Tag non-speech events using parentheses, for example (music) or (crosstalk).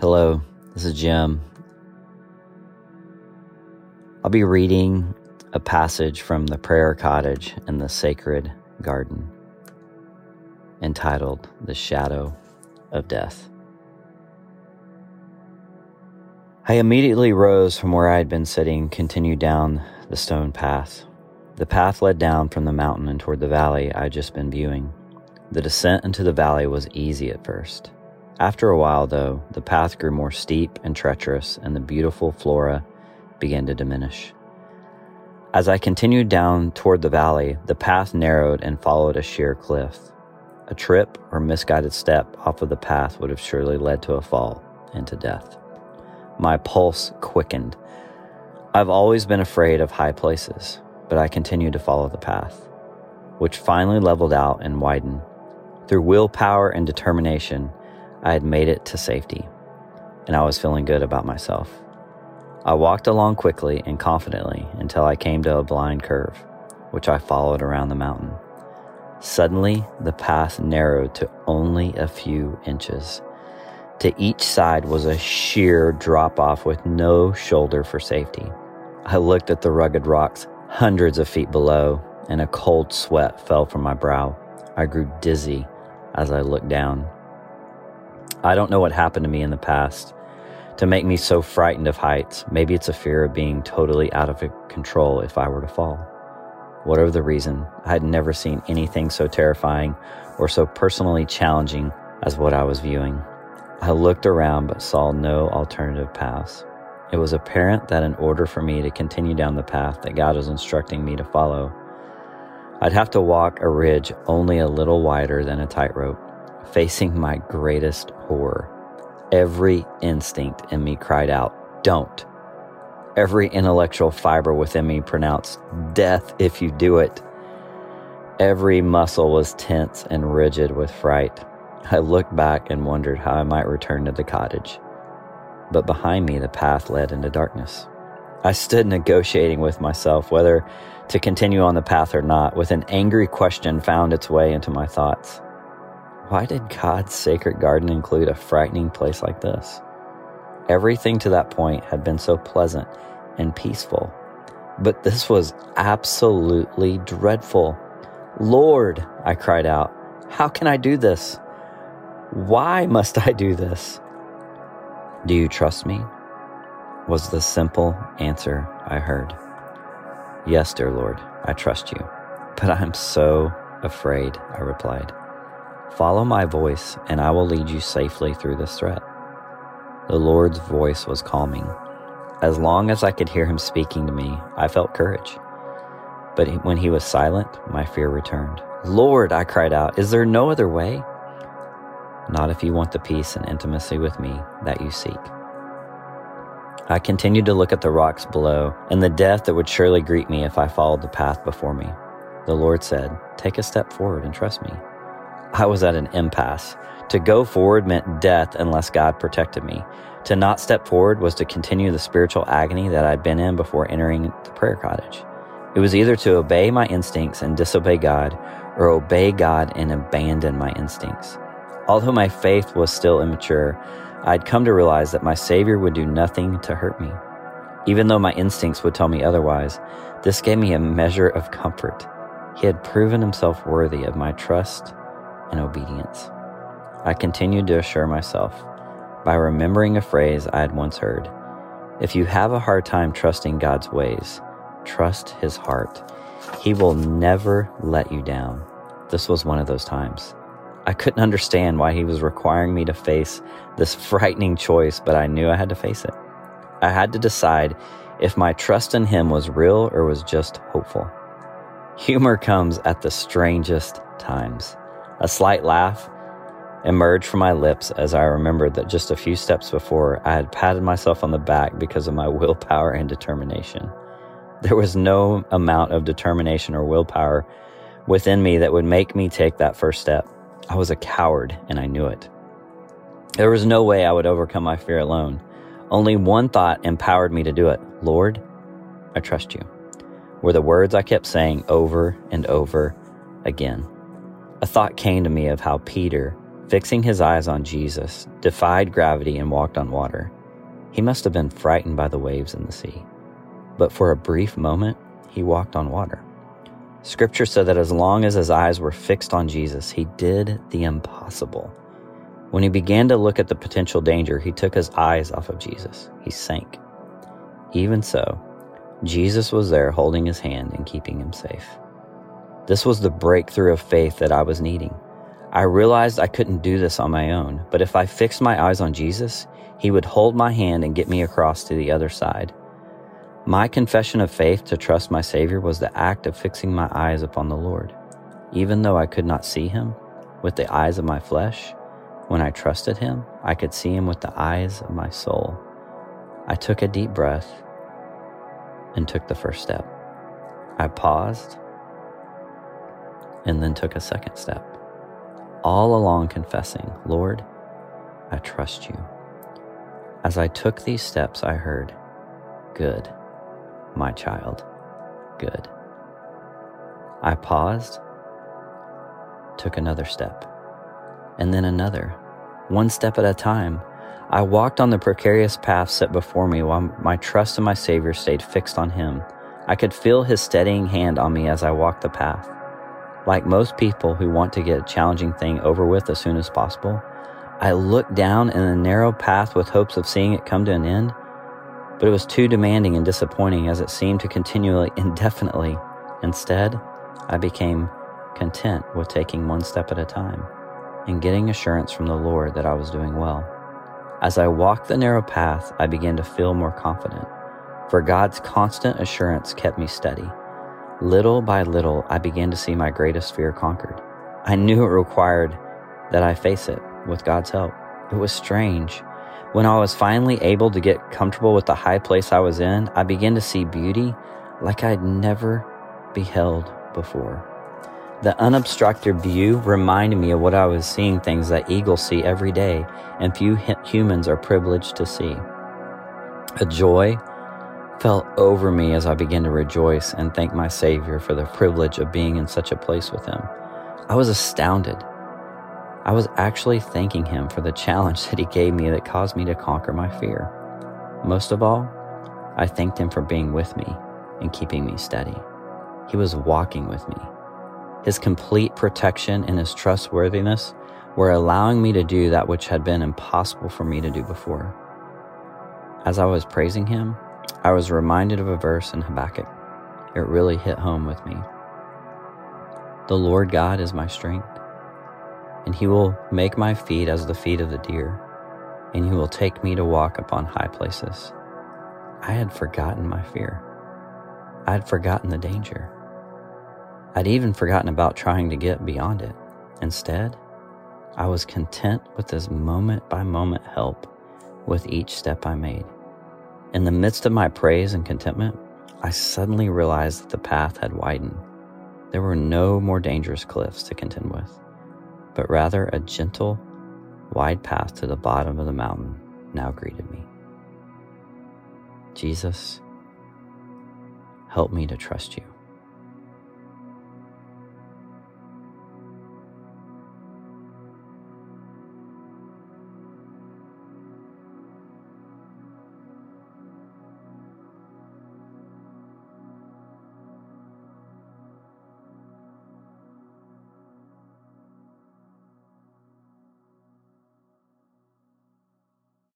Hello, this is Jim. I'll be reading a passage from the prayer cottage in the sacred garden entitled The Shadow of Death. I immediately rose from where I had been sitting, continued down the stone path. The path led down from the mountain and toward the valley I had just been viewing. The descent into the valley was easy at first. After a while, though, the path grew more steep and treacherous, and the beautiful flora began to diminish. As I continued down toward the valley, the path narrowed and followed a sheer cliff. A trip or misguided step off of the path would have surely led to a fall and to death. My pulse quickened. I've always been afraid of high places, but I continued to follow the path, which finally leveled out and widened. Through willpower and determination, I had made it to safety, and I was feeling good about myself. I walked along quickly and confidently until I came to a blind curve, which I followed around the mountain. Suddenly, the path narrowed to only a few inches. To each side was a sheer drop off with no shoulder for safety. I looked at the rugged rocks hundreds of feet below, and a cold sweat fell from my brow. I grew dizzy as I looked down. I don't know what happened to me in the past to make me so frightened of heights. Maybe it's a fear of being totally out of control if I were to fall. Whatever the reason, I had never seen anything so terrifying or so personally challenging as what I was viewing. I looked around but saw no alternative paths. It was apparent that in order for me to continue down the path that God was instructing me to follow, I'd have to walk a ridge only a little wider than a tightrope, facing my greatest horror. Every instinct in me cried out, Don't. Every intellectual fiber within me pronounced, Death if you do it. Every muscle was tense and rigid with fright. I looked back and wondered how I might return to the cottage. But behind me, the path led into darkness. I stood negotiating with myself whether to continue on the path or not, with an angry question found its way into my thoughts. Why did God's sacred garden include a frightening place like this? Everything to that point had been so pleasant and peaceful, but this was absolutely dreadful. Lord, I cried out, how can I do this? Why must I do this? Do you trust me? Was the simple answer I heard. Yes, dear Lord, I trust you, but I'm so afraid, I replied. Follow my voice, and I will lead you safely through this threat. The Lord's voice was calming. As long as I could hear him speaking to me, I felt courage. But when he was silent, my fear returned. Lord, I cried out, is there no other way? Not if you want the peace and intimacy with me that you seek. I continued to look at the rocks below and the death that would surely greet me if I followed the path before me. The Lord said, Take a step forward and trust me. I was at an impasse. To go forward meant death unless God protected me. To not step forward was to continue the spiritual agony that I'd been in before entering the prayer cottage. It was either to obey my instincts and disobey God, or obey God and abandon my instincts. Although my faith was still immature, I'd come to realize that my Savior would do nothing to hurt me. Even though my instincts would tell me otherwise, this gave me a measure of comfort. He had proven himself worthy of my trust and obedience. I continued to assure myself by remembering a phrase I had once heard If you have a hard time trusting God's ways, trust His heart. He will never let you down. This was one of those times. I couldn't understand why He was requiring me to face this (laughs) frightening choice, but I knew I had to face it. I had to decide if my trust in Him was real or was just hopeful. Humor comes at the strangest times. A slight laugh emerged from my lips as I remembered that just a few steps before I had patted myself on the back because of my (laughs) willpower and determination. There was no amount of determination or willpower within me that would make me take that first step. I was a coward and I knew it. There was no way I would overcome my fear alone. Only one thought empowered me to do it Lord, I trust you, were the words I kept saying over and over again a thought came to me of how Peter fixing his eyes on Jesus, defied gravity and walked on water. He must have been frightened by the waves in the sea. But for a brief moment, he walked on water. Scripture said that as long as his eyes were fixed on Jesus, he did the impossible. When he began to look at the potential danger, he took his eyes off of Jesus. He sank. Even so, Jesus was there holding his hand and keeping him safe. This was the breakthrough of faith that I was needing. I realized I couldn't do this on my own, but if I fixed my eyes on Jesus, he would hold my hand and get me across to the other side. My confession of faith to trust my Savior was the act of fixing my eyes upon the Lord. Even though I could not see Him with the eyes of my flesh, when I trusted Him, I could see Him with the eyes of my soul. I took a deep breath and took the first step. I paused and then took a second step, all along confessing, Lord, I trust you. As I took these steps, I heard, Good, my child, good. I paused, took another step, and then another, one step at a time. I walked on the precarious path set before me while my trust in my Savior stayed fixed on Him. I could feel His steadying hand on me as I walked the path. Like most people who want to get a challenging thing over with as soon as possible, I looked down in a narrow path with hopes of seeing it come to an end, but it was too demanding and disappointing as it seemed to continue (laughs) indefinitely. Instead, I became content with taking one step at a time and getting assurance from the Lord that I was doing well. As I walked the narrow path, I began to feel more confident, for God's constant assurance kept me steady. Little by little, I began to see my greatest fear conquered. I knew it required that I face it with God's help. It was strange. When I was finally able to get comfortable with the high place I was in, I began to see beauty like I'd never beheld before. The unobstructed view reminded me of what I was seeing things that eagles see every day and few humans are privileged to see. A joy fell over me as I began to rejoice and thank my Savior for the privilege of being in such a place with Him. I was astounded. I was actually thanking Him for the challenge (laughs) that He gave me that caused me to conquer my fear. Most of all, I thanked Him for being with me and keeping me steady. He was walking with me. His complete protection and His trustworthiness were allowing me to do that which had been impossible for me to do before. As I was praising Him, I was reminded of a verse in Habakkuk. It really hit home with me. The Lord God is my strength, and he will make my feet as the feet of the deer, and he will take me to walk upon high places. I had forgotten my fear. I had forgotten the danger. I'd even forgotten about trying to get beyond it. Instead, I was content with his moment by moment help with each step I made. In the midst of my praise and contentment, I suddenly realized that the path had widened. There were no more dangerous cliffs to contend with, but rather a gentle, wide path to the bottom of the mountain now greeted me. Jesus, help me to trust you.